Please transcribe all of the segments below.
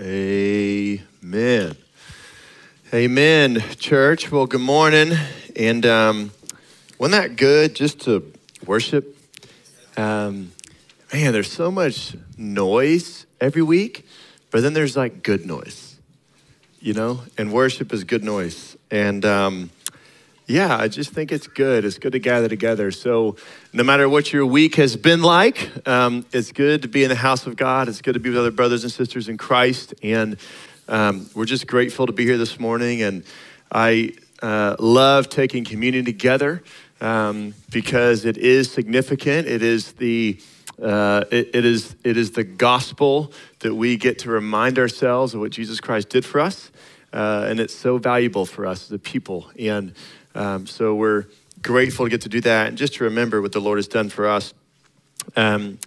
Amen. Amen, church. Well, good morning. And um, wasn't that good just to worship? Um, man, there's so much noise every week, but then there's like good noise, you know? And worship is good noise. And um, yeah, I just think it's good. It's good to gather together. So, no matter what your week has been like, um, it's good to be in the house of God. It's good to be with other brothers and sisters in Christ. And um, we're just grateful to be here this morning. And I uh, love taking communion together um, because it is significant. It is the uh, it, it, is, it is the gospel that we get to remind ourselves of what Jesus Christ did for us. Uh, and it's so valuable for us as a people. And um, so we're grateful to get to do that and just to remember what the Lord has done for us. Um,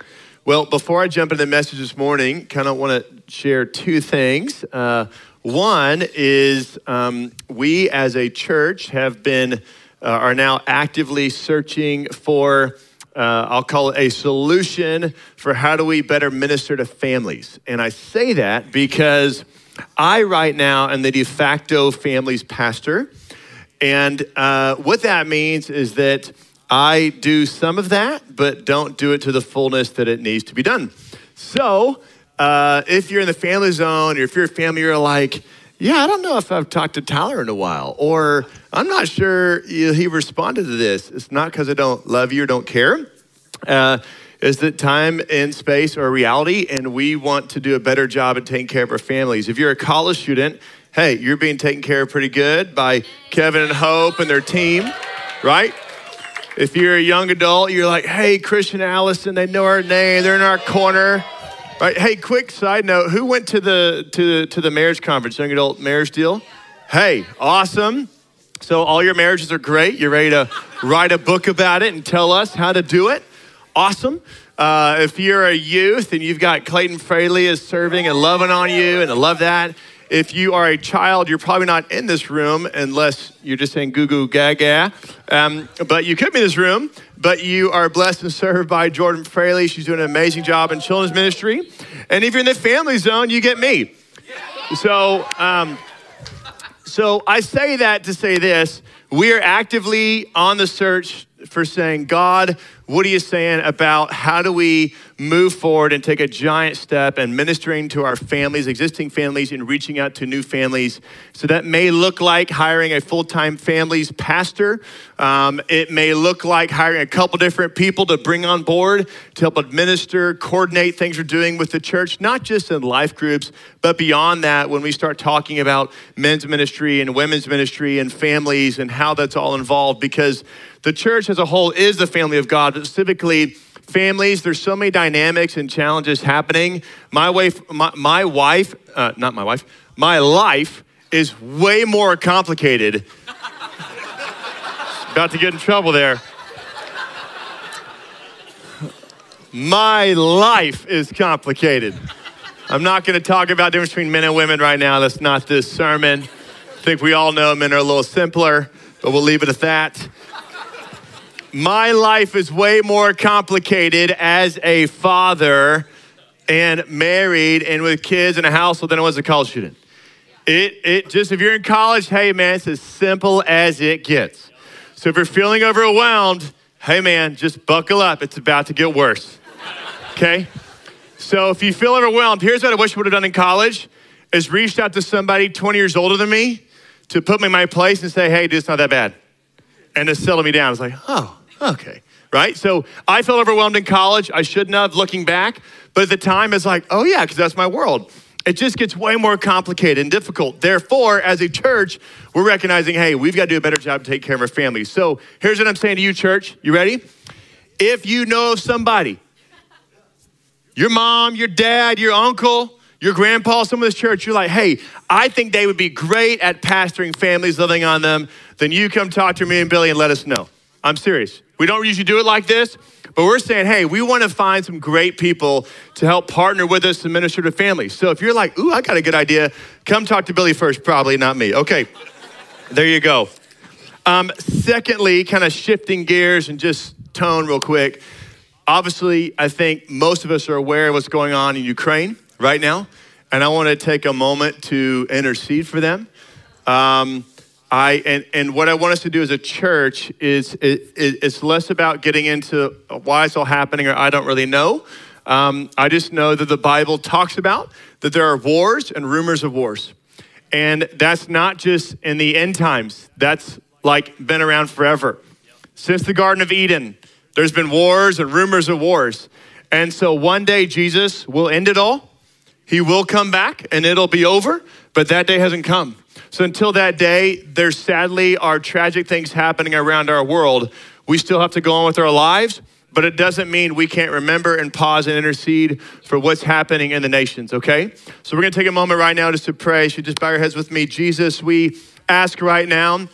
well, before I jump into the message this morning, kind of want to share two things. Uh, one is um, we as a church have been, uh, are now actively searching for, uh, I'll call it a solution for how do we better minister to families. And I say that because I, right now, am the de facto families pastor. And uh, what that means is that I do some of that, but don't do it to the fullness that it needs to be done. So, uh, if you're in the family zone, or if you're a family, you're like, yeah, I don't know if I've talked to Tyler in a while, or I'm not sure he responded to this. It's not because I don't love you or don't care. Uh, is that time and space are reality, and we want to do a better job at taking care of our families. If you're a college student hey, you're being taken care of pretty good by Kevin and Hope and their team, right? If you're a young adult, you're like, hey, Christian Allison, they know our name, they're in our corner. Right? Hey, quick side note, who went to the to to the marriage conference, young adult marriage deal? Hey, awesome. So all your marriages are great. You're ready to write a book about it and tell us how to do it. Awesome. Uh, if you're a youth and you've got Clayton Fraley is serving and loving on you, and I love that. If you are a child, you're probably not in this room unless you're just saying goo goo gaga. Um, but you could be in this room, but you are blessed and served by Jordan Fraley. She's doing an amazing job in children's ministry. And if you're in the family zone, you get me. So, um, so I say that to say this we are actively on the search for saying, God, what are you saying about how do we move forward and take a giant step and ministering to our families, existing families, and reaching out to new families? So that may look like hiring a full time families pastor. Um, it may look like hiring a couple different people to bring on board to help administer, coordinate things we're doing with the church, not just in life groups, but beyond that, when we start talking about men's ministry and women's ministry and families and how that's all involved, because the church as a whole is the family of God, but specifically families. There's so many dynamics and challenges happening. My wife, my, my wife, uh, not my wife, my life is way more complicated. About to get in trouble there. My life is complicated. I'm not going to talk about the difference between men and women right now. That's not this sermon. I think we all know men are a little simpler, but we'll leave it at that. My life is way more complicated as a father and married and with kids and a household than it was a college student. It, it just, if you're in college, hey man, it's as simple as it gets. So if you're feeling overwhelmed, hey man, just buckle up. It's about to get worse. Okay? So if you feel overwhelmed, here's what I wish I would have done in college is reached out to somebody 20 years older than me to put me in my place and say, hey, dude, it's not that bad. And to settle me down. It's like, oh, okay, right? So I felt overwhelmed in college. I shouldn't have looking back, but at the time it's like, oh yeah, because that's my world. It just gets way more complicated and difficult. Therefore, as a church, we're recognizing, hey, we've got to do a better job to take care of our families. So here's what I'm saying to you, church. You ready? If you know somebody, your mom, your dad, your uncle, your grandpa, some of this church, you're like, hey, I think they would be great at pastoring families, living on them, then you come talk to me and Billy and let us know. I'm serious. We don't usually do it like this, but we're saying, hey, we want to find some great people to help partner with us and minister to families. So if you're like, ooh, I got a good idea, come talk to Billy first, probably not me. Okay, there you go. Um, secondly, kind of shifting gears and just tone real quick. Obviously, I think most of us are aware of what's going on in Ukraine right now. and I want to take a moment to intercede for them. Um, I, and, and what I want us to do as a church is it, it, it's less about getting into why it's all happening or I don't really know. Um, I just know that the Bible talks about that there are wars and rumors of wars. And that's not just in the end times, that's like been around forever. Since the Garden of Eden, there's been wars and rumors of wars. And so one day Jesus will end it all. He will come back and it'll be over, but that day hasn't come. So until that day, there sadly are tragic things happening around our world. We still have to go on with our lives, but it doesn't mean we can't remember and pause and intercede for what's happening in the nations, okay? So we're gonna take a moment right now just to pray. You just bow your heads with me. Jesus, we ask right now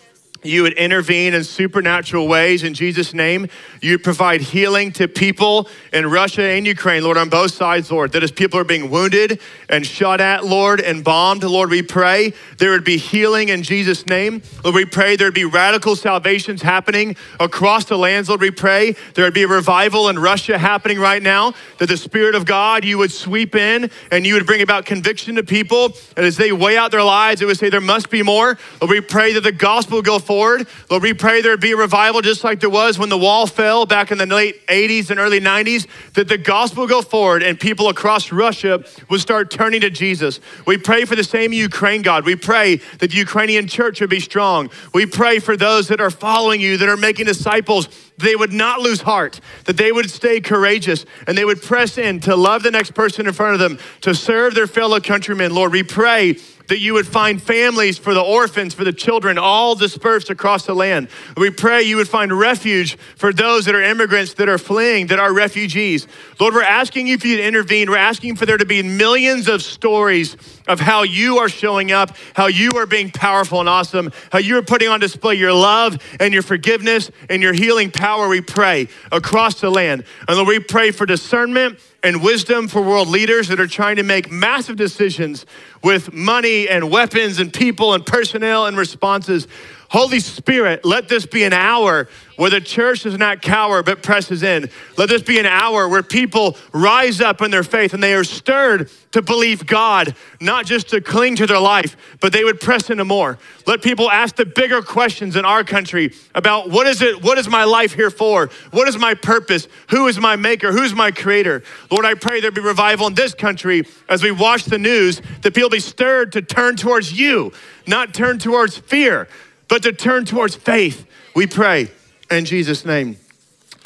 you would intervene in supernatural ways in Jesus' name. You'd provide healing to people in Russia and Ukraine, Lord, on both sides, Lord. That as people are being wounded and shot at, Lord, and bombed, Lord, we pray there would be healing in Jesus' name. Lord, we pray there'd be radical salvations happening across the lands, Lord. We pray there would be a revival in Russia happening right now, that the Spirit of God, you would sweep in and you would bring about conviction to people. And as they weigh out their lives, it would say there must be more. Lord, we pray that the gospel go forward. Lord, we pray there'd be a revival just like there was when the wall fell back in the late 80s and early 90s, that the gospel go forward and people across Russia would start turning to Jesus. We pray for the same Ukraine, God. We pray that the Ukrainian church would be strong. We pray for those that are following you, that are making disciples they would not lose heart, that they would stay courageous, and they would press in to love the next person in front of them, to serve their fellow countrymen. Lord, we pray that you would find families for the orphans, for the children, all dispersed across the land. We pray you would find refuge for those that are immigrants that are fleeing, that are refugees. Lord, we're asking you for you to intervene. We're asking for there to be millions of stories of how you are showing up, how you are being powerful and awesome, how you are putting on display your love and your forgiveness and your healing power, we pray, across the land. And Lord, we pray for discernment and wisdom for world leaders that are trying to make massive decisions with money and weapons and people and personnel and responses. Holy Spirit, let this be an hour where the church does not cower but presses in. Let this be an hour where people rise up in their faith and they are stirred to believe God, not just to cling to their life, but they would press into more. Let people ask the bigger questions in our country about what is it, what is my life here for? What is my purpose? Who is my maker? Who's my creator? Lord, I pray there be revival in this country as we watch the news, that people be stirred to turn towards you, not turn towards fear but to turn towards faith. We pray in Jesus' name.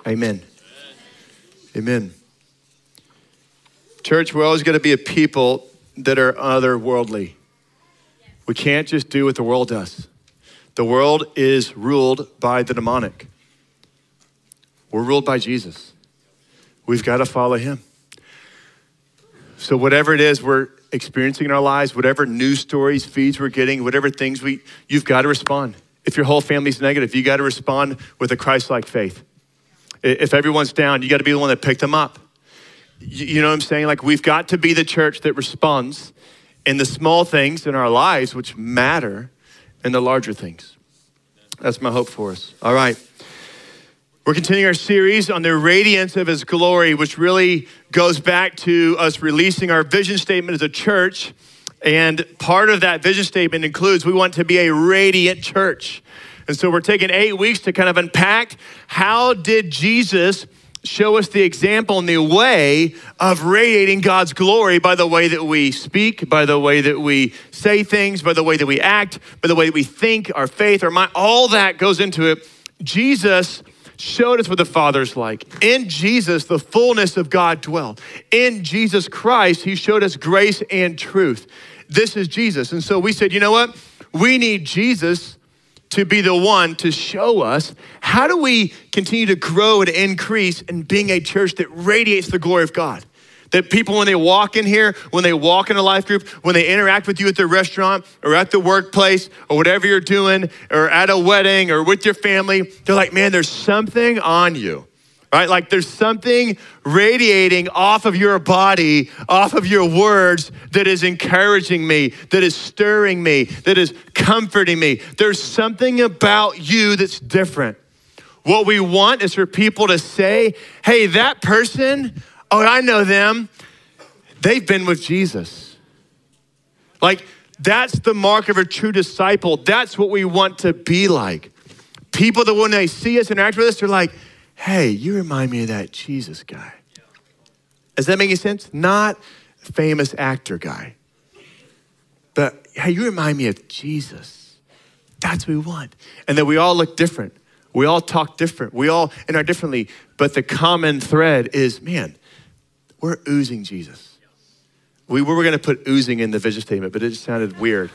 Amen. Amen. Church, we're always going to be a people that are otherworldly. We can't just do what the world does. The world is ruled by the demonic. We're ruled by Jesus. We've got to follow him. So, whatever it is we're experiencing in our lives, whatever news stories, feeds we're getting, whatever things we, you've got to respond. If your whole family's negative, you got to respond with a Christ like faith. If everyone's down, you got to be the one that picked them up. You know what I'm saying? Like, we've got to be the church that responds in the small things in our lives, which matter, and the larger things. That's my hope for us. All right. We're continuing our series on the radiance of his glory, which really goes back to us releasing our vision statement as a church. And part of that vision statement includes we want to be a radiant church. And so we're taking eight weeks to kind of unpack how did Jesus show us the example and the way of radiating God's glory by the way that we speak, by the way that we say things, by the way that we act, by the way that we think, our faith, our mind, all that goes into it. Jesus showed us what the Father's like. In Jesus, the fullness of God dwelled. In Jesus Christ, He showed us grace and truth. This is Jesus. And so we said, you know what? We need Jesus to be the one to show us how do we continue to grow and increase in being a church that radiates the glory of God. That people, when they walk in here, when they walk in a life group, when they interact with you at the restaurant or at the workplace or whatever you're doing or at a wedding or with your family, they're like, man, there's something on you right? Like there's something radiating off of your body, off of your words that is encouraging me, that is stirring me, that is comforting me. There's something about you that's different. What we want is for people to say, hey, that person, Oh, I know them. They've been with Jesus. Like, that's the mark of a true disciple. That's what we want to be like. People that when they see us, interact with us, they're like, hey, you remind me of that Jesus guy. Does that make any sense? Not famous actor guy. But hey, you remind me of Jesus. That's what we want. And that we all look different. We all talk different. We all interact differently. But the common thread is, man, we're oozing Jesus. We were going to put oozing in the vision statement, but it just sounded weird.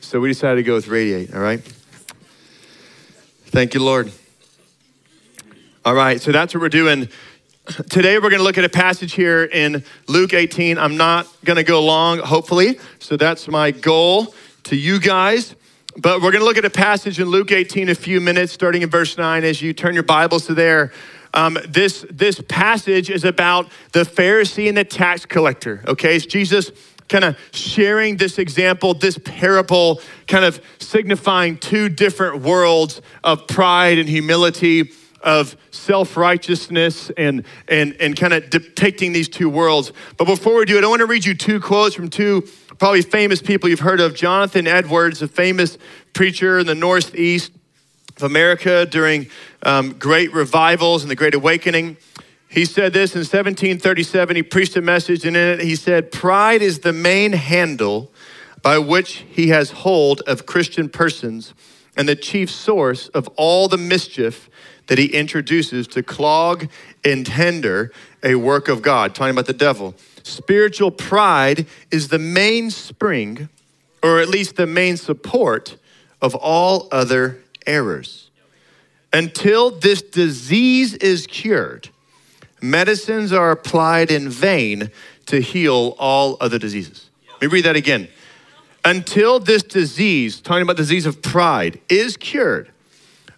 So we decided to go with radiate, all right? Thank you, Lord. All right, so that's what we're doing. Today we're going to look at a passage here in Luke 18. I'm not going to go long, hopefully. So that's my goal to you guys. But we're going to look at a passage in Luke 18 a few minutes, starting in verse 9. As you turn your Bibles to there, um, this, this passage is about the Pharisee and the tax collector. Okay, it's Jesus kind of sharing this example, this parable, kind of signifying two different worlds of pride and humility, of self righteousness, and, and, and kind of depicting these two worlds. But before we do it, I want to read you two quotes from two probably famous people you've heard of Jonathan Edwards, a famous preacher in the Northeast of America during um, great revivals and the Great Awakening. He said this in 1737. He preached a message, and in it he said, Pride is the main handle by which he has hold of Christian persons and the chief source of all the mischief that he introduces to clog and hinder a work of God. Talking about the devil. Spiritual pride is the main spring, or at least the main support, of all other errors. Until this disease is cured, medicines are applied in vain to heal all other diseases. Let me read that again. Until this disease, talking about disease of pride, is cured,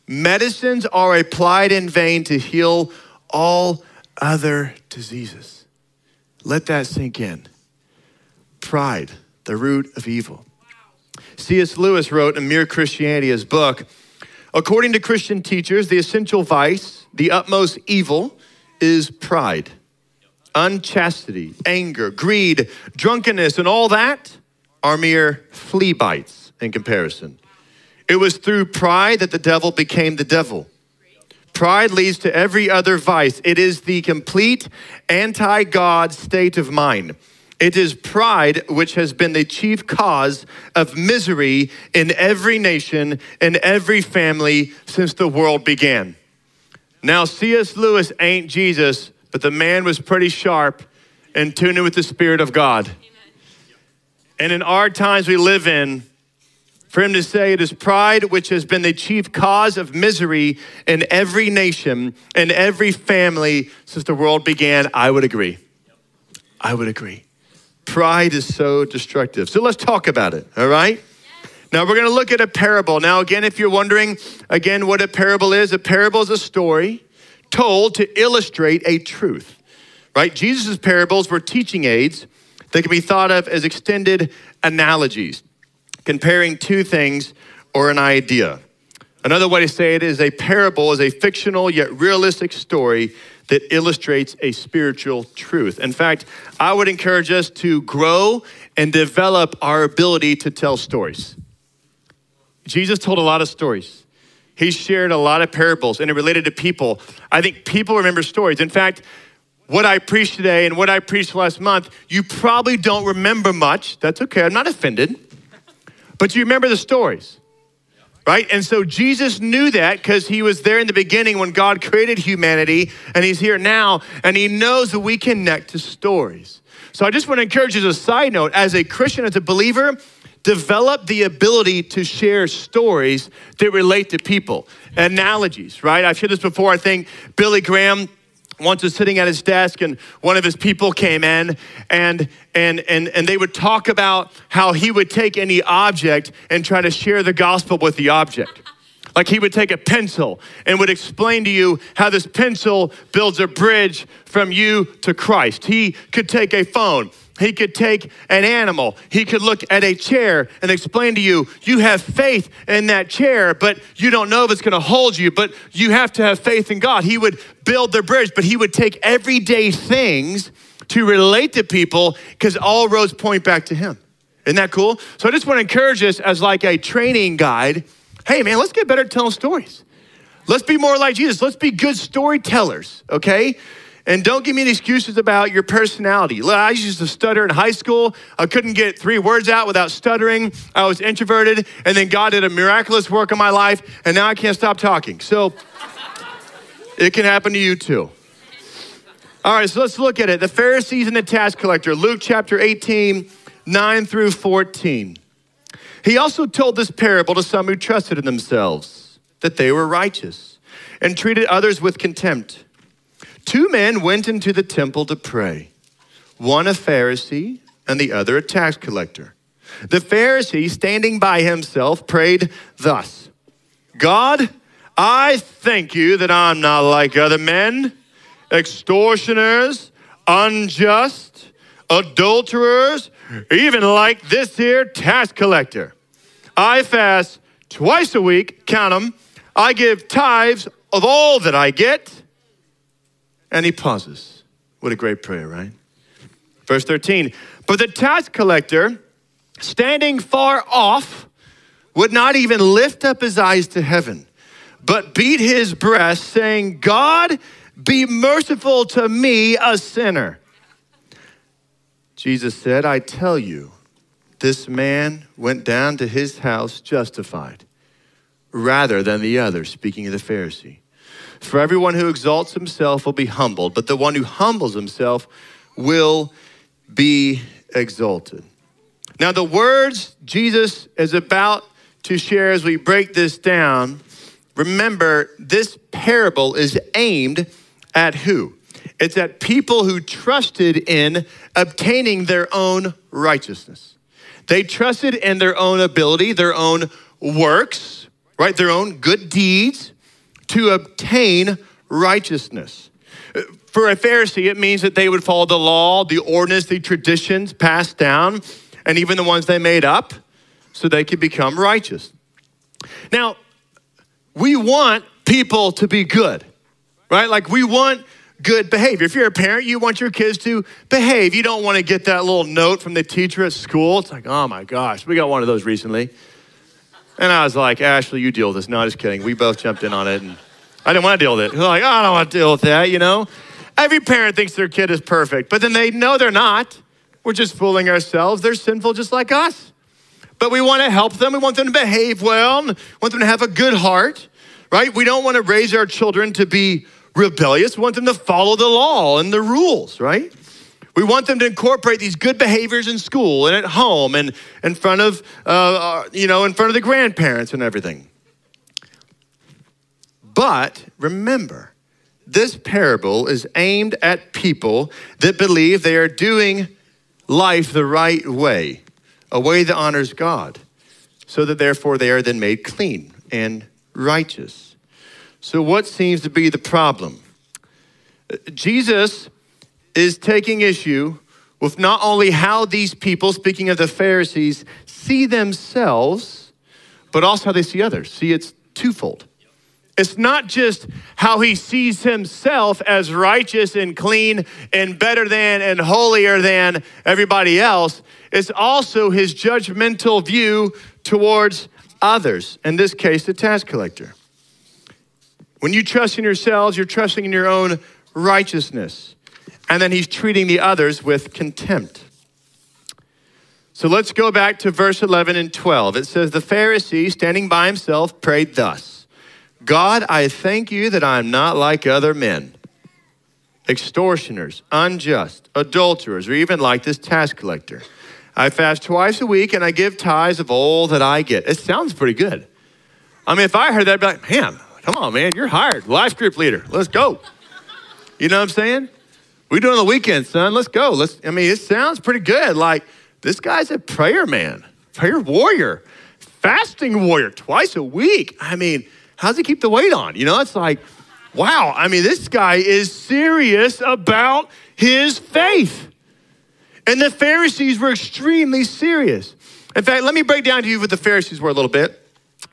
medicines are applied in vain to heal all other diseases. Let that sink in. Pride, the root of evil. C.S. Lewis wrote in Mere Christianity, his book, According to Christian teachers, the essential vice, the utmost evil, is pride. Unchastity, anger, greed, drunkenness, and all that are mere flea bites in comparison. It was through pride that the devil became the devil. Pride leads to every other vice. It is the complete anti God state of mind. It is pride which has been the chief cause of misery in every nation and every family since the world began. Now, C.S. Lewis ain't Jesus, but the man was pretty sharp and tuned in with the Spirit of God. And in our times we live in, for him to say it is pride which has been the chief cause of misery in every nation and every family since the world began, I would agree. I would agree. Pride is so destructive. So let's talk about it, all right? Now we're going to look at a parable. Now, again, if you're wondering, again, what a parable is, a parable is a story told to illustrate a truth, right? Jesus' parables were teaching aids that can be thought of as extended analogies, comparing two things or an idea. Another way to say it is a parable is a fictional yet realistic story that illustrates a spiritual truth. In fact, I would encourage us to grow and develop our ability to tell stories. Jesus told a lot of stories. He shared a lot of parables and it related to people. I think people remember stories. In fact, what I preached today and what I preached last month, you probably don't remember much. That's okay, I'm not offended. But you remember the stories right? And so Jesus knew that because he was there in the beginning when God created humanity, and he's here now, and he knows that we connect to stories. So I just want to encourage you as a side note, as a Christian, as a believer, develop the ability to share stories that relate to people, analogies, right? I've shared this before. I think Billy Graham once was sitting at his desk and one of his people came in and and and and they would talk about how he would take any object and try to share the gospel with the object like he would take a pencil and would explain to you how this pencil builds a bridge from you to Christ. He could take a phone he could take an animal. He could look at a chair and explain to you, you have faith in that chair, but you don't know if it's going to hold you, but you have to have faith in God. He would build the bridge, but he would take everyday things to relate to people because all roads point back to him. Isn't that cool? So I just want to encourage us as like a training guide. Hey, man, let's get better at telling stories. Let's be more like Jesus. Let's be good storytellers, okay? And don't give me any excuses about your personality. I used to stutter in high school. I couldn't get three words out without stuttering. I was introverted, and then God did a miraculous work in my life, and now I can't stop talking. So it can happen to you too. All right, so let's look at it. The Pharisees and the tax collector, Luke chapter 18, 9 through 14. He also told this parable to some who trusted in themselves that they were righteous and treated others with contempt. Two men went into the temple to pray, one a Pharisee and the other a tax collector. The Pharisee, standing by himself, prayed thus God, I thank you that I'm not like other men, extortioners, unjust, adulterers, even like this here tax collector. I fast twice a week, count them. I give tithes of all that I get. And he pauses. What a great prayer, right? Verse 13. But the tax collector, standing far off, would not even lift up his eyes to heaven, but beat his breast, saying, God, be merciful to me, a sinner. Jesus said, I tell you, this man went down to his house justified rather than the other, speaking of the Pharisee. For everyone who exalts himself will be humbled, but the one who humbles himself will be exalted. Now, the words Jesus is about to share as we break this down, remember, this parable is aimed at who? It's at people who trusted in obtaining their own righteousness. They trusted in their own ability, their own works, right? Their own good deeds to obtain righteousness. For a Pharisee, it means that they would follow the law, the ordinance, the traditions passed down, and even the ones they made up so they could become righteous. Now, we want people to be good, right? Like we want good behavior. If you're a parent, you want your kids to behave. You don't want to get that little note from the teacher at school. It's like, oh my gosh, we got one of those recently. And I was like, Ashley, you deal with this. No, just kidding. We both jumped in on it. And I didn't want to deal with it. We're like, oh, I don't want to deal with that, you know? Every parent thinks their kid is perfect, but then they know they're not. We're just fooling ourselves. They're sinful just like us. But we want to help them. We want them to behave well, we want them to have a good heart, right? We don't want to raise our children to be rebellious. We want them to follow the law and the rules, right? We want them to incorporate these good behaviors in school and at home and in front of, uh, uh, you know, in front of the grandparents and everything. But remember, this parable is aimed at people that believe they are doing life the right way, a way that honors God, so that therefore they are then made clean and righteous. So, what seems to be the problem? Jesus is taking issue with not only how these people, speaking of the Pharisees, see themselves, but also how they see others. See, it's twofold. It's not just how he sees himself as righteous and clean and better than and holier than everybody else. It's also his judgmental view towards others, in this case, the tax collector. When you trust in yourselves, you're trusting in your own righteousness. And then he's treating the others with contempt. So let's go back to verse 11 and 12. It says, The Pharisee, standing by himself, prayed thus God, I thank you that I'm not like other men, extortioners, unjust, adulterers, or even like this tax collector. I fast twice a week and I give tithes of all that I get. It sounds pretty good. I mean, if I heard that, I'd be like, man, come on, man, you're hired. Life group leader. Let's go. You know what I'm saying? We do it on the weekend, son. Let's go. Let's. I mean, it sounds pretty good. Like this guy's a prayer man, prayer warrior, fasting warrior twice a week. I mean, how's he keep the weight on? You know, it's like, wow. I mean, this guy is serious about his faith. And the Pharisees were extremely serious. In fact, let me break down to you what the Pharisees were a little bit.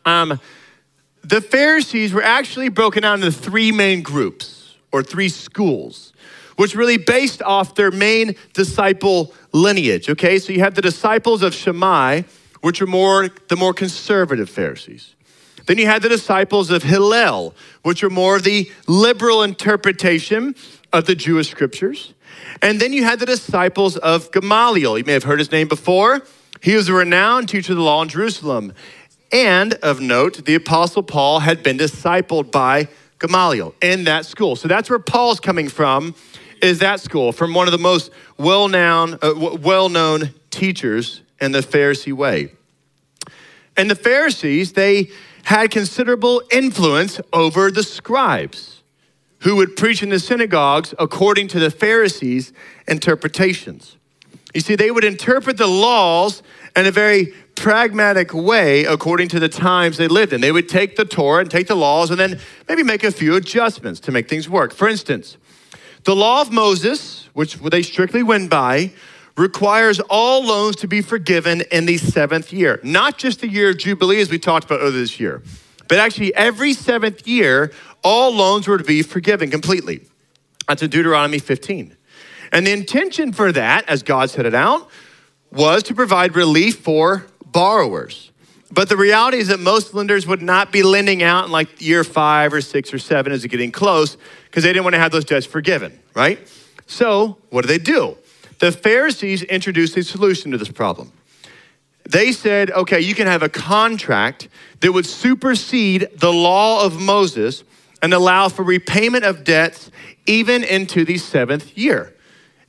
Um, the Pharisees were actually broken down into three main groups or three schools. Was really based off their main disciple lineage. Okay, so you have the disciples of Shammai, which are more the more conservative Pharisees. Then you had the disciples of Hillel, which are more the liberal interpretation of the Jewish scriptures. And then you had the disciples of Gamaliel. You may have heard his name before. He was a renowned teacher of the law in Jerusalem. And of note, the Apostle Paul had been discipled by Gamaliel in that school. So that's where Paul's coming from, is that school, from one of the most well-known, uh, well-known teachers in the Pharisee way. And the Pharisees, they had considerable influence over the scribes who would preach in the synagogues according to the Pharisees' interpretations. You see, they would interpret the laws in a very pragmatic way according to the times they lived in. They would take the Torah and take the laws and then maybe make a few adjustments to make things work. For instance, the law of Moses, which they strictly went by, requires all loans to be forgiven in the seventh year, not just the year of Jubilee, as we talked about earlier this year, but actually every seventh year, all loans were to be forgiven completely. That's in Deuteronomy 15. And the intention for that, as God set it out, was to provide relief for borrowers. But the reality is that most lenders would not be lending out in like year five or six or seven as it's getting close because they didn't want to have those debts forgiven, right? So what do they do? The Pharisees introduced a solution to this problem. They said, okay, you can have a contract that would supersede the law of Moses and allow for repayment of debts even into the seventh year.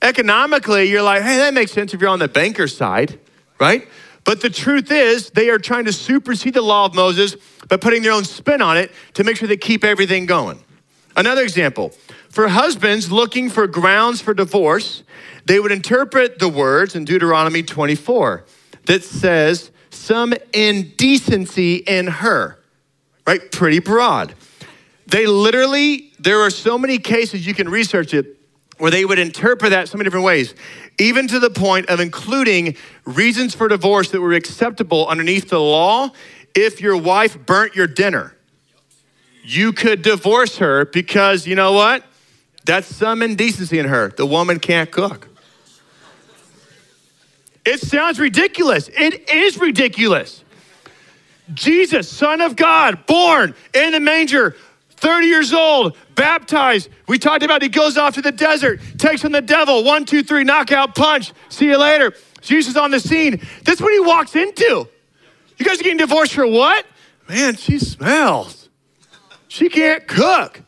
Economically, you're like, hey, that makes sense if you're on the banker side, right? But the truth is, they are trying to supersede the law of Moses by putting their own spin on it to make sure they keep everything going. Another example for husbands looking for grounds for divorce, they would interpret the words in Deuteronomy 24 that says, some indecency in her, right? Pretty broad. They literally, there are so many cases you can research it where they would interpret that so many different ways, even to the point of including reasons for divorce that were acceptable underneath the law if your wife burnt your dinner. You could divorce her because you know what? That's some indecency in her. The woman can't cook. It sounds ridiculous. It is ridiculous. Jesus, Son of God, born in the manger, 30 years old, baptized. We talked about he goes off to the desert, takes on the devil, one, two, three, knockout punch. See you later. Jesus on the scene. That's what he walks into. You guys are getting divorced for what? Man, she smells. She can't cook.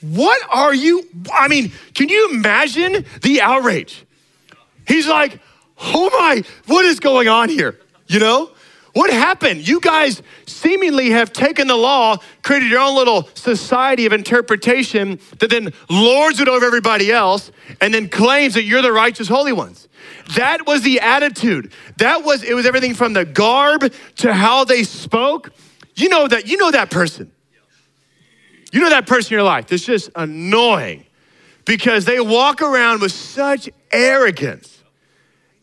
What are you? I mean, can you imagine the outrage? He's like, oh my, what is going on here? You know? What happened? You guys seemingly have taken the law, created your own little society of interpretation that then lords it over everybody else and then claims that you're the righteous holy ones. That was the attitude. That was it was everything from the garb to how they spoke. You know that you know that person. You know that person in your life that's just annoying because they walk around with such arrogance.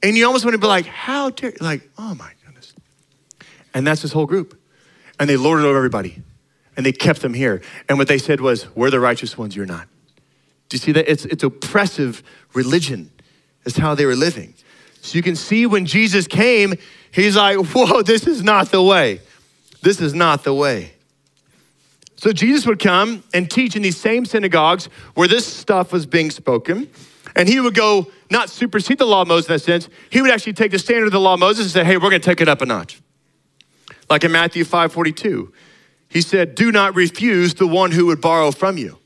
And you almost want to be like, how dare, like, oh my goodness. And that's this whole group. And they lorded over everybody. And they kept them here. And what they said was, we're the righteous ones, you're not. Do you see that? It's, it's oppressive religion. That's how they were living. So you can see when Jesus came, he's like, whoa, this is not the way. This is not the way. So Jesus would come and teach in these same synagogues where this stuff was being spoken. And he would go, not supersede the law of Moses in that sense, he would actually take the standard of the law of Moses and say, hey, we're going to take it up a notch. Like in Matthew 5 42, he said, do not refuse the one who would borrow from you.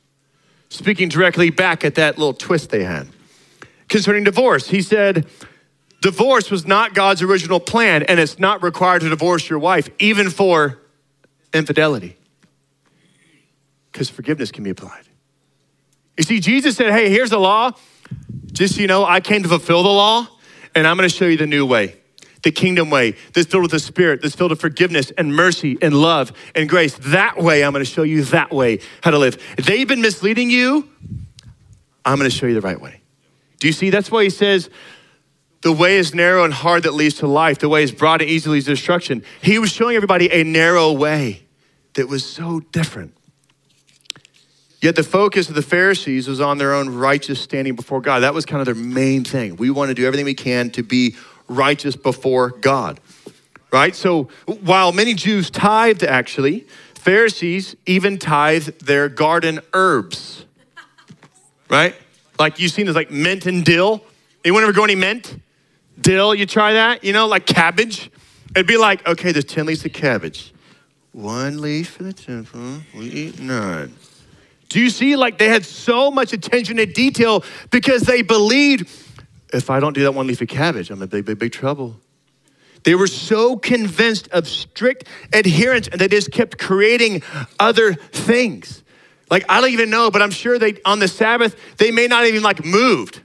Speaking directly back at that little twist they had. Concerning divorce, he said, divorce was not God's original plan, and it's not required to divorce your wife, even for infidelity because forgiveness can be applied. You see, Jesus said, Hey, here's the law. Just so you know, I came to fulfill the law, and I'm going to show you the new way, the kingdom way that's filled with the Spirit, that's filled with forgiveness and mercy and love and grace. That way, I'm going to show you that way how to live. They've been misleading you, I'm going to show you the right way. Do you see? That's why he says, the way is narrow and hard that leads to life. The way is broad and easy leads to destruction. He was showing everybody a narrow way that was so different. Yet the focus of the Pharisees was on their own righteous standing before God. That was kind of their main thing. We want to do everything we can to be righteous before God. Right? So while many Jews tithed, actually, Pharisees even tithed their garden herbs. Right? Like you've seen this like mint and dill. Anyone ever go any mint? Dill, you try that? You know, like cabbage? It'd be like, okay, there's 10 leaves of cabbage. One leaf for the temple, we eat none. Do you see? Like they had so much attention to detail because they believed if I don't do that one leaf of cabbage, I'm in big, big, big trouble. They were so convinced of strict adherence and they just kept creating other things. Like I don't even know, but I'm sure they on the Sabbath they may not even like moved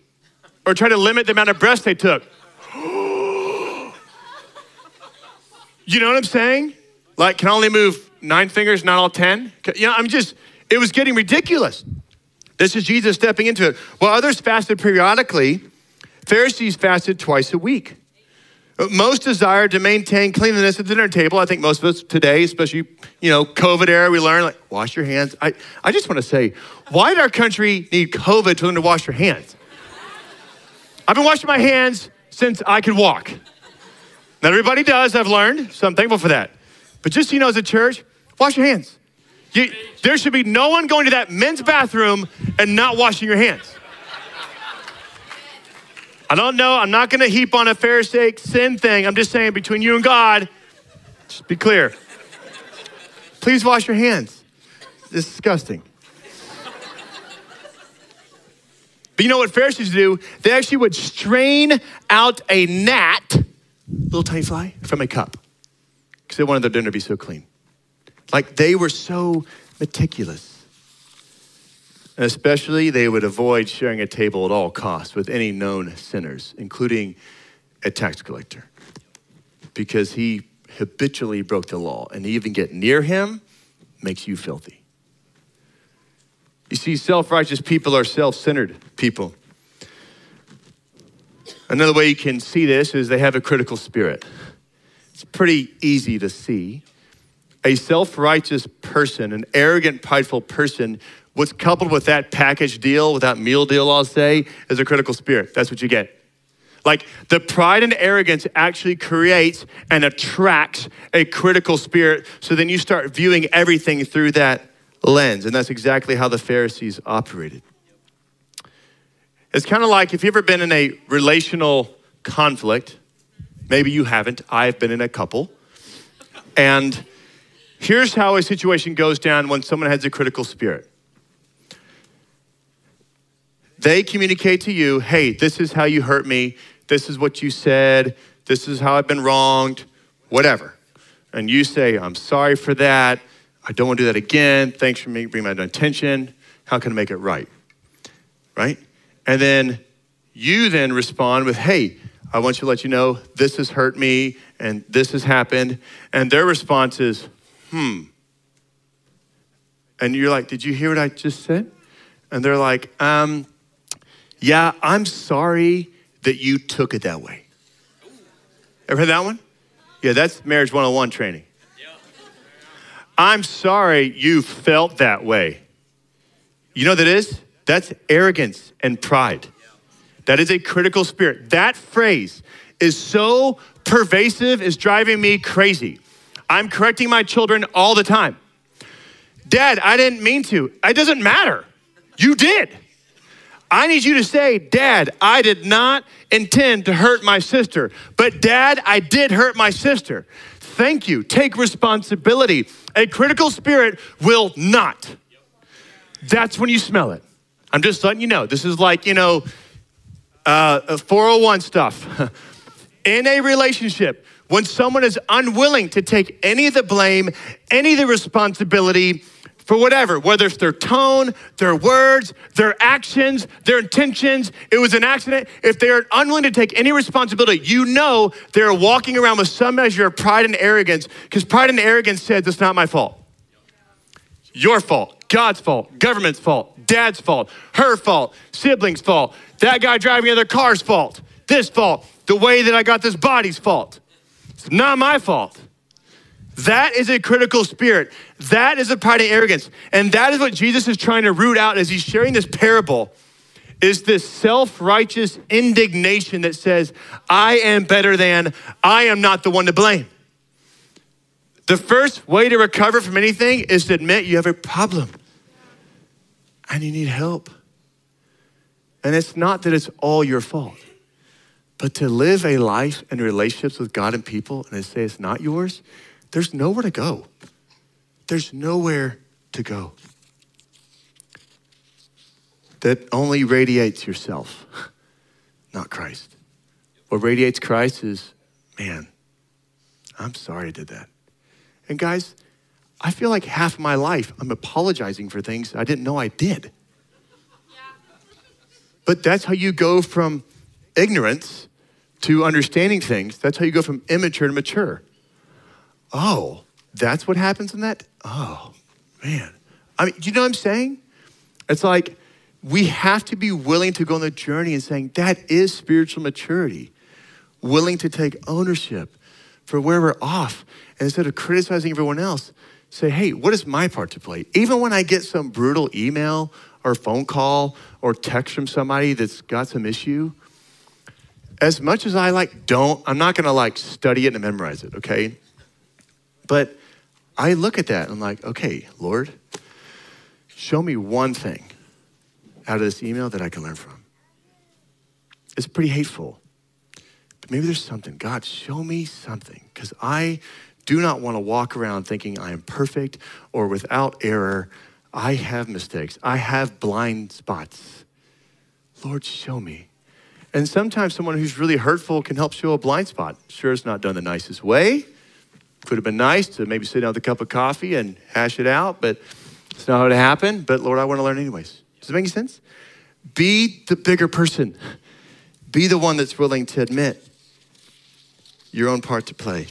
or try to limit the amount of breaths they took. you know what I'm saying? Like can only move nine fingers, not all ten. You know, I'm just it was getting ridiculous. This is Jesus stepping into it. While others fasted periodically, Pharisees fasted twice a week. Most desired to maintain cleanliness at the dinner table. I think most of us today, especially, you know, COVID era, we learn like wash your hands. I, I just want to say, why did our country need COVID to learn to wash your hands? I've been washing my hands since I could walk. Not everybody does, I've learned, so I'm thankful for that. But just so you know, as a church, wash your hands. You, there should be no one going to that men's bathroom and not washing your hands. I don't know. I'm not going to heap on a Pharisaic sin thing. I'm just saying between you and God, just be clear. Please wash your hands. It's disgusting. But you know what Pharisees do? They actually would strain out a gnat, little tiny fly, from a cup because they wanted their dinner to be so clean. Like they were so meticulous. Especially, they would avoid sharing a table at all costs with any known sinners, including a tax collector, because he habitually broke the law. And even get near him makes you filthy. You see, self righteous people are self centered people. Another way you can see this is they have a critical spirit. It's pretty easy to see. A self righteous person, an arrogant, prideful person, what's coupled with that package deal, with that meal deal, I'll say, is a critical spirit. That's what you get. Like the pride and arrogance actually creates and attracts a critical spirit. So then you start viewing everything through that lens. And that's exactly how the Pharisees operated. It's kind of like if you've ever been in a relational conflict, maybe you haven't, I've been in a couple. And Here's how a situation goes down when someone has a critical spirit. They communicate to you, hey, this is how you hurt me. This is what you said. This is how I've been wronged, whatever. And you say, I'm sorry for that. I don't want to do that again. Thanks for bringing my attention. How can I make it right? Right? And then you then respond with, hey, I want you to let you know this has hurt me and this has happened. And their response is, hmm. And you're like, did you hear what I just said? And they're like, um, yeah, I'm sorry that you took it that way. Ever heard that one? Yeah, that's marriage 101 training. I'm sorry you felt that way. You know what that is? That's arrogance and pride. That is a critical spirit. That phrase is so pervasive, is driving me crazy. I'm correcting my children all the time. Dad, I didn't mean to. It doesn't matter. You did. I need you to say, Dad, I did not intend to hurt my sister, but Dad, I did hurt my sister. Thank you. Take responsibility. A critical spirit will not. That's when you smell it. I'm just letting you know. This is like, you know, uh, 401 stuff. In a relationship, when someone is unwilling to take any of the blame, any of the responsibility for whatever, whether it's their tone, their words, their actions, their intentions, it was an accident. If they are unwilling to take any responsibility, you know they're walking around with some measure of pride and arrogance because pride and arrogance says it's not my fault. Your fault, God's fault, government's fault, dad's fault, her fault, siblings' fault, that guy driving the other car's fault, this fault, the way that I got this body's fault. Not my fault. That is a critical spirit. That is a pride and arrogance. And that is what Jesus is trying to root out as he's sharing this parable is this self-righteous indignation that says, I am better than, I am not the one to blame. The first way to recover from anything is to admit you have a problem and you need help. And it's not that it's all your fault, but to live a life and relationships with God and people and to say it's not yours, there's nowhere to go. There's nowhere to go. That only radiates yourself, not Christ. What radiates Christ is, man, I'm sorry I did that. And guys, I feel like half my life I'm apologizing for things I didn't know I did. But that's how you go from ignorance to understanding things. That's how you go from immature to mature. Oh, that's what happens in that? Oh, man. I mean, do you know what I'm saying? It's like we have to be willing to go on the journey and saying that is spiritual maturity, willing to take ownership for where we're off. And instead of criticizing everyone else, say, hey, what is my part to play? Even when I get some brutal email or phone call or text from somebody that's got some issue, as much as I like don't, I'm not gonna like study it and memorize it, okay? But I look at that and I'm like, okay, Lord, show me one thing out of this email that I can learn from. It's pretty hateful. But maybe there's something. God, show me something. Because I do not want to walk around thinking I am perfect or without error. I have mistakes, I have blind spots. Lord, show me. And sometimes someone who's really hurtful can help show a blind spot. Sure, it's not done the nicest way could have been nice to maybe sit down with a cup of coffee and hash it out, but it's not how it happened. But Lord, I want to learn anyways. Does it make sense? Be the bigger person. Be the one that's willing to admit your own part to play.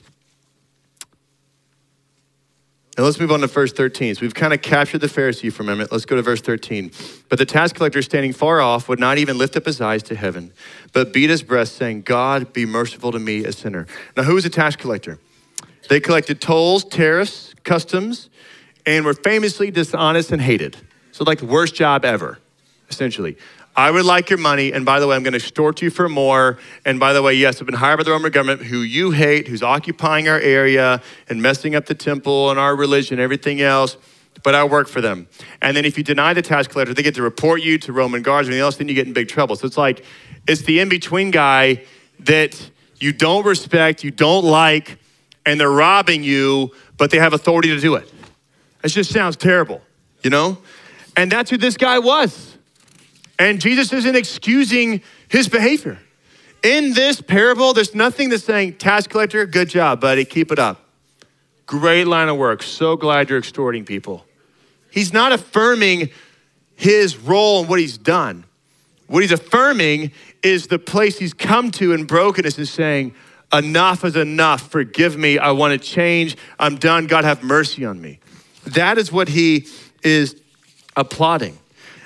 Now let's move on to verse 13. So we've kind of captured the Pharisee for a minute. Let's go to verse 13. But the tax collector, standing far off, would not even lift up his eyes to heaven, but beat his breast, saying, God, be merciful to me, a sinner. Now, who was a tax collector? They collected tolls, tariffs, customs, and were famously dishonest and hated. So, like the worst job ever, essentially. I would like your money, and by the way, I'm going to extort you for more. And by the way, yes, I've been hired by the Roman government, who you hate, who's occupying our area and messing up the temple and our religion, and everything else. But I work for them. And then if you deny the tax collector, they get to report you to Roman guards or anything else, then you get in big trouble. So it's like, it's the in between guy that you don't respect, you don't like, and they're robbing you, but they have authority to do it. It just sounds terrible, you know? And that's who this guy was. And Jesus isn't excusing his behavior. In this parable, there's nothing that's saying, tax collector, good job, buddy, keep it up. Great line of work. So glad you're extorting people. He's not affirming his role and what he's done. What he's affirming is the place he's come to in brokenness and saying, Enough is enough. Forgive me. I want to change. I'm done. God, have mercy on me. That is what he is applauding.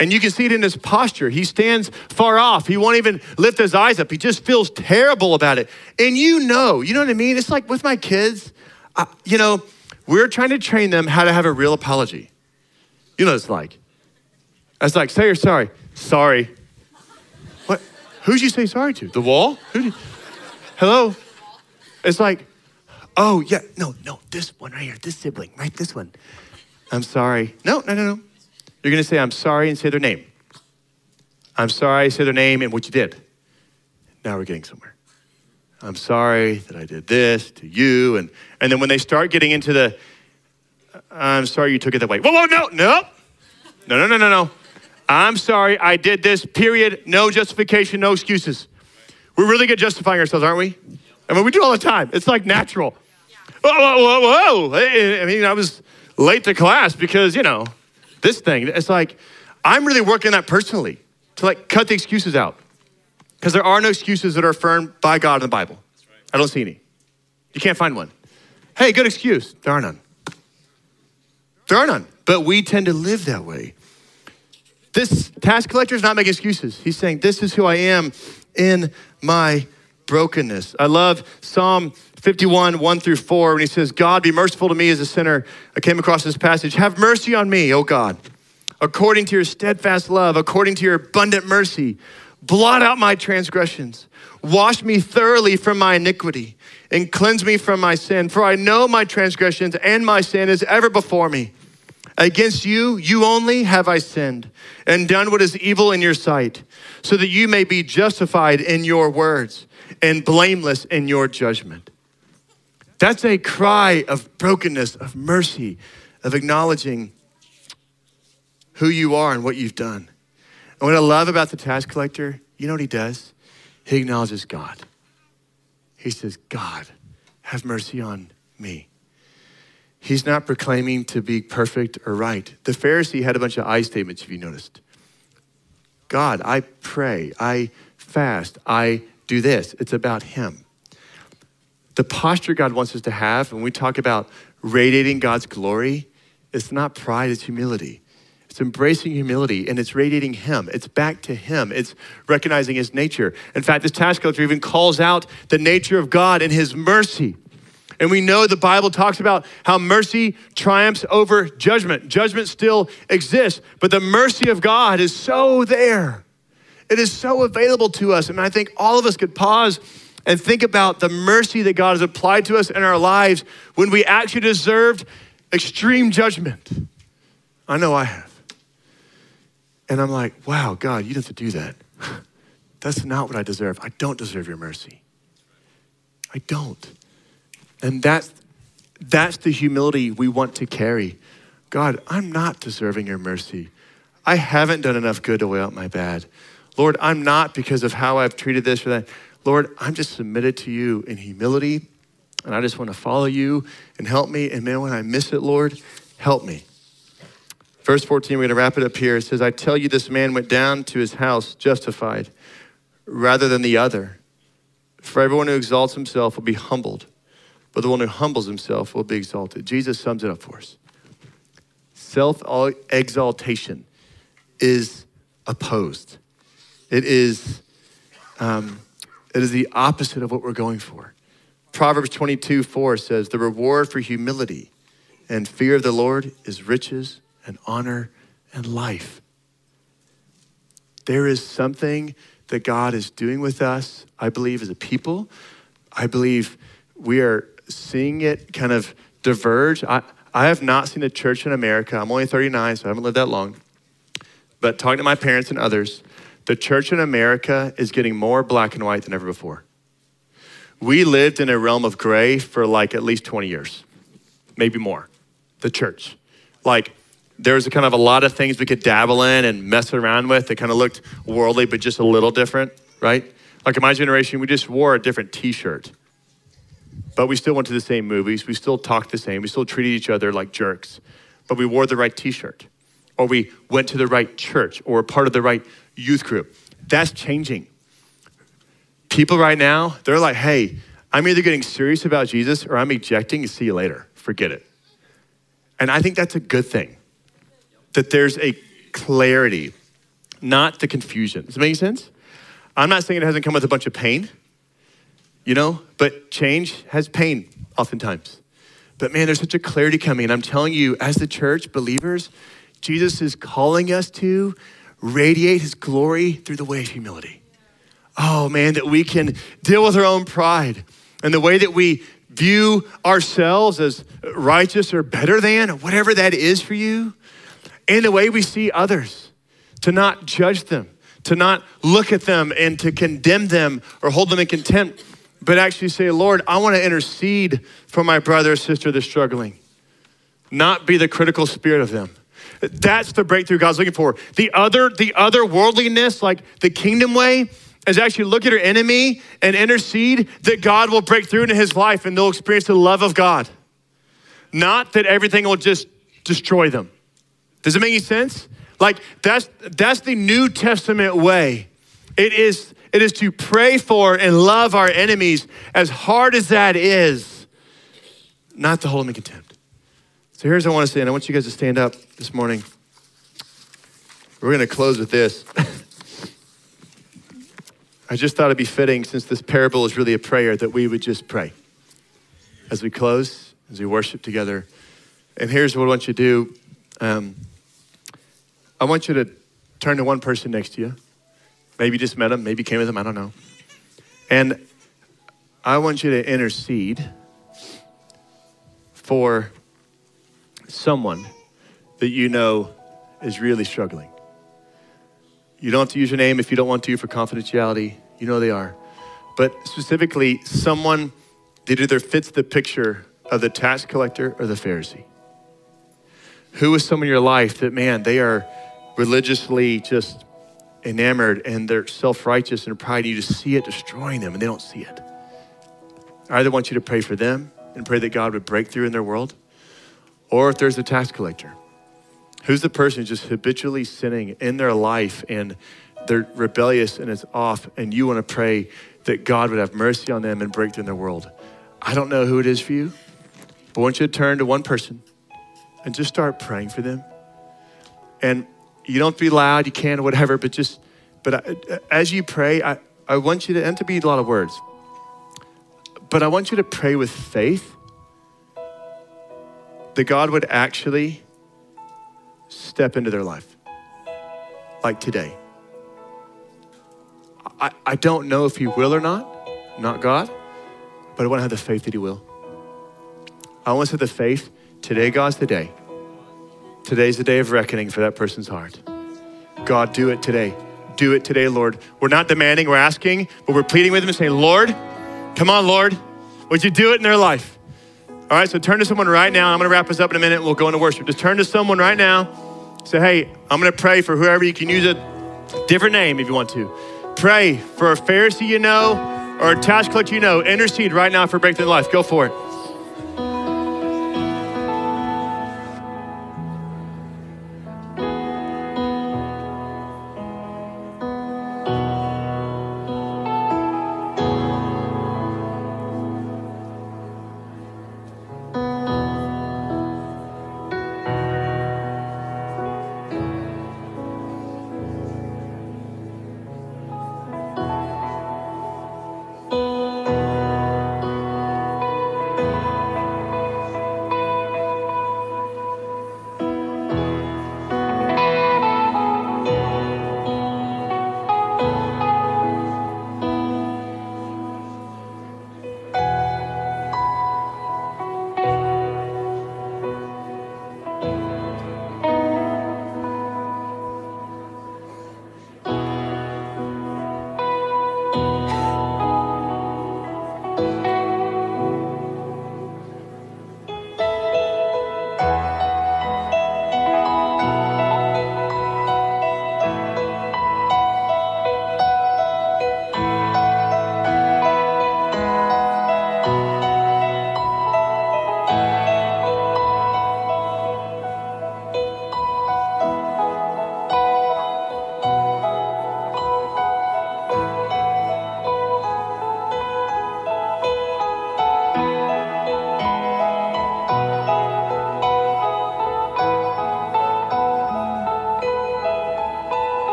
And you can see it in his posture. He stands far off. He won't even lift his eyes up. He just feels terrible about it. And you know, you know what I mean? It's like with my kids, uh, you know, we're trying to train them how to have a real apology. You know what it's like. It's like, say you're sorry. Sorry. What? Who'd you say sorry to? The wall? Hello? It's like, oh, yeah, no, no, this one right here, this sibling, right, this one. I'm sorry. No, no, no, no. You're going to say, I'm sorry, and say their name. I'm sorry, say their name and what you did. Now we're getting somewhere. I'm sorry that I did this to you. And, and then when they start getting into the, I'm sorry you took it that way. Whoa, whoa, no, no. No, no, no, no, no. I'm sorry I did this, period. No justification, no excuses. We're really good justifying ourselves, aren't we? I mean, we do all the time. It's like natural. Whoa, whoa, whoa, whoa. I mean, I was late to class because, you know, this thing. It's like, I'm really working that personally to like cut the excuses out. Because there are no excuses that are affirmed by God in the Bible. I don't see any. You can't find one. Hey, good excuse. There are none. There are none. But we tend to live that way. This tax collector is not making excuses. He's saying, This is who I am in my brokenness. I love Psalm 51, 1 through 4, when he says, God, be merciful to me as a sinner. I came across this passage. Have mercy on me, O God, according to your steadfast love, according to your abundant mercy. Blot out my transgressions. Wash me thoroughly from my iniquity and cleanse me from my sin. For I know my transgressions and my sin is ever before me. Against you, you only have I sinned and done what is evil in your sight, so that you may be justified in your words and blameless in your judgment. That's a cry of brokenness, of mercy, of acknowledging who you are and what you've done. And what I love about the tax collector, you know what he does? He acknowledges God. He says, God, have mercy on me. He's not proclaiming to be perfect or right. The Pharisee had a bunch of I statements, if you noticed. God, I pray, I fast, I do this. It's about Him. The posture God wants us to have when we talk about radiating God's glory, it's not pride, it's humility. It's embracing humility and it's radiating Him. It's back to Him. It's recognizing His nature. In fact, this tax collector even calls out the nature of God and His mercy. And we know the Bible talks about how mercy triumphs over judgment. Judgment still exists, but the mercy of God is so there. It is so available to us. And I think all of us could pause and think about the mercy that God has applied to us in our lives when we actually deserved extreme judgment. I know I have. And I'm like, wow, God, you don't have to do that. That's not what I deserve. I don't deserve your mercy. I don't. And that's, that's the humility we want to carry. God, I'm not deserving your mercy. I haven't done enough good to weigh out my bad. Lord, I'm not because of how I've treated this or that. Lord, I'm just submitted to you in humility, and I just want to follow you and help me. And man, when I miss it, Lord, help me. Verse 14, we're going to wrap it up here. It says, I tell you, this man went down to his house justified rather than the other. For everyone who exalts himself will be humbled, but the one who humbles himself will be exalted. Jesus sums it up for us. Self exaltation is opposed, it is, um, it is the opposite of what we're going for. Proverbs 22 4 says, The reward for humility and fear of the Lord is riches and honor and life. There is something that God is doing with us, I believe, as a people. I believe we are seeing it kind of diverge. I, I have not seen a church in America. I'm only 39, so I haven't lived that long. But talking to my parents and others, the church in America is getting more black and white than ever before. We lived in a realm of gray for like at least 20 years, maybe more. The church. Like, there was kind of a lot of things we could dabble in and mess around with that kind of looked worldly, but just a little different, right? Like in my generation, we just wore a different t shirt, but we still went to the same movies. We still talked the same. We still treated each other like jerks, but we wore the right t shirt, or we went to the right church, or were part of the right youth group. That's changing. People right now, they're like, hey, I'm either getting serious about Jesus or I'm ejecting and see you later. Forget it. And I think that's a good thing that there's a clarity, not the confusion. Does that make sense? I'm not saying it hasn't come with a bunch of pain, you know, but change has pain oftentimes. But man, there's such a clarity coming. And I'm telling you, as the church, believers, Jesus is calling us to radiate his glory through the way of humility. Oh man, that we can deal with our own pride and the way that we view ourselves as righteous or better than, whatever that is for you and the way we see others, to not judge them, to not look at them and to condemn them or hold them in contempt, but actually say, Lord, I want to intercede for my brother or sister that's struggling, not be the critical spirit of them. That's the breakthrough God's looking for. The other, the other worldliness, like the kingdom way, is actually look at your enemy and intercede that God will break through into his life and they'll experience the love of God. Not that everything will just destroy them. Does it make any sense? Like that's that's the New Testament way. It is it is to pray for and love our enemies as hard as that is, not to hold them in contempt. So here's what I want to say, and I want you guys to stand up this morning. We're going to close with this. I just thought it'd be fitting, since this parable is really a prayer, that we would just pray as we close, as we worship together. And here's what I want you to do um, I want you to turn to one person next to you. Maybe just met them, maybe came with them, I don't know. And I want you to intercede for someone that you know is really struggling. You don't have to use your name if you don't want to for confidentiality. You know they are. But specifically, someone that either fits the picture of the tax collector or the Pharisee. Who is someone in your life that, man, they are religiously just enamored and they're self righteous and pride, and you just see it destroying them and they don't see it? I either want you to pray for them and pray that God would break through in their world, or if there's a tax collector, who's the person who's just habitually sinning in their life and they're rebellious and it's off, and you want to pray that God would have mercy on them and break through in their world? I don't know who it is for you, but I want you to turn to one person and just start praying for them. And you don't be loud, you can, or whatever, but just, but I, as you pray, I, I want you to, and to be a lot of words, but I want you to pray with faith that God would actually step into their life, like today. I, I don't know if He will or not, not God, but I want to have the faith that He will. I want to have the faith today, God's the day. Today's the day of reckoning for that person's heart. God, do it today. Do it today, Lord. We're not demanding, we're asking, but we're pleading with Him and saying, Lord, come on, Lord, would you do it in their life? All right, so turn to someone right now. I'm going to wrap us up in a minute and we'll go into worship. Just turn to someone right now. Say, hey, I'm going to pray for whoever you can use a different name if you want to. Pray for a Pharisee you know or a tax collector you know. Intercede right now for breakthrough in life. Go for it.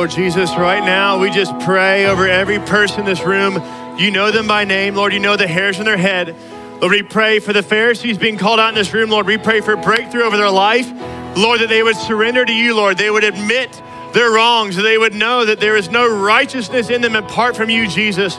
Lord Jesus, right now we just pray over every person in this room. You know them by name, Lord. You know the hairs on their head. Lord, we pray for the Pharisees being called out in this room, Lord. We pray for breakthrough over their life. Lord, that they would surrender to you, Lord. They would admit their wrongs. They would know that there is no righteousness in them apart from you, Jesus.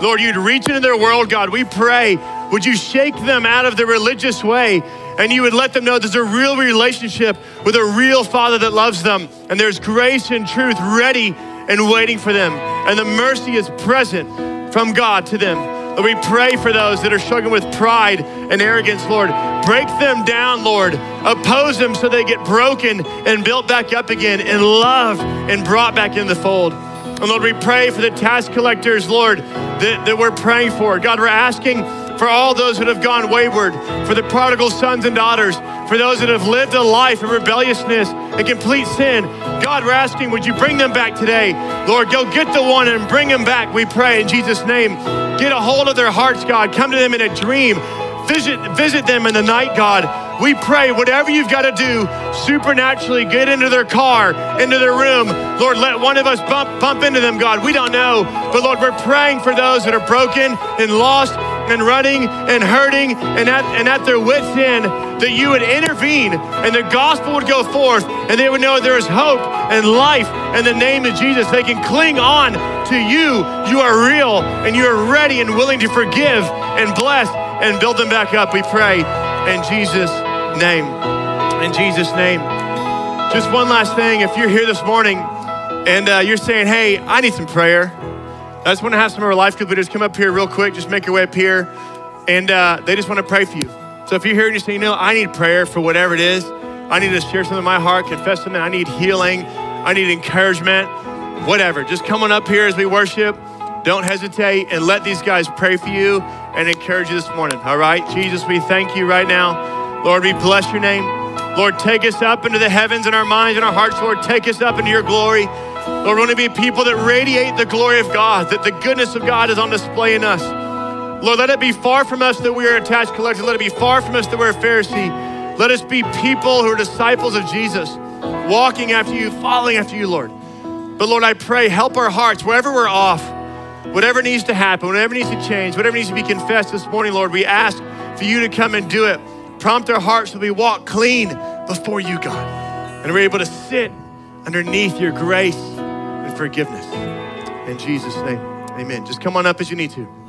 Lord, you'd reach into their world, God. We pray, would you shake them out of the religious way and you would let them know there's a real relationship with a real Father that loves them, and there's grace and truth ready and waiting for them, and the mercy is present from God to them. Lord, we pray for those that are struggling with pride and arrogance, Lord. break them down, Lord. Oppose them so they get broken and built back up again in love and brought back in the fold. And Lord, we pray for the tax collectors, Lord, that, that we're praying for. God, we're asking for all those that have gone wayward, for the prodigal sons and daughters, for those that have lived a life of rebelliousness and complete sin. God, we're asking, would you bring them back today? Lord, go get the one and bring them back, we pray in Jesus' name. Get a hold of their hearts, God. Come to them in a dream. Visit, visit them in the night, God. We pray whatever you've got to do, supernaturally get into their car, into their room. Lord, let one of us bump, bump into them, God. We don't know. But Lord, we're praying for those that are broken and lost and running and hurting and at, and at their wits' end, that you would intervene and the gospel would go forth and they would know there is hope and life in the name of Jesus. They can cling on to you. You are real and you are ready and willing to forgive and bless and build them back up. We pray in Jesus' name. In Jesus' name. Just one last thing. If you're here this morning and uh, you're saying, hey, I need some prayer. I just want to have some of our life group leaders come up here real quick. Just make your way up here. And uh, they just want to pray for you. So if you're here and you say, you know, I need prayer for whatever it is, I need to share something in my heart, confess something, I need healing, I need encouragement, whatever. Just come on up here as we worship. Don't hesitate and let these guys pray for you and encourage you this morning. All right? Jesus, we thank you right now. Lord, we bless your name. Lord, take us up into the heavens in our minds and our hearts. Lord, take us up into your glory. Lord, we want to be people that radiate the glory of God, that the goodness of God is on display in us. Lord, let it be far from us that we are attached collectors. Let it be far from us that we're a Pharisee. Let us be people who are disciples of Jesus, walking after you, following after you, Lord. But Lord, I pray, help our hearts wherever we're off, whatever needs to happen, whatever needs to change, whatever needs to be confessed this morning, Lord, we ask for you to come and do it. Prompt our hearts so we walk clean before you, God. And we're able to sit underneath your grace and forgiveness. In Jesus' name, amen. Just come on up as you need to.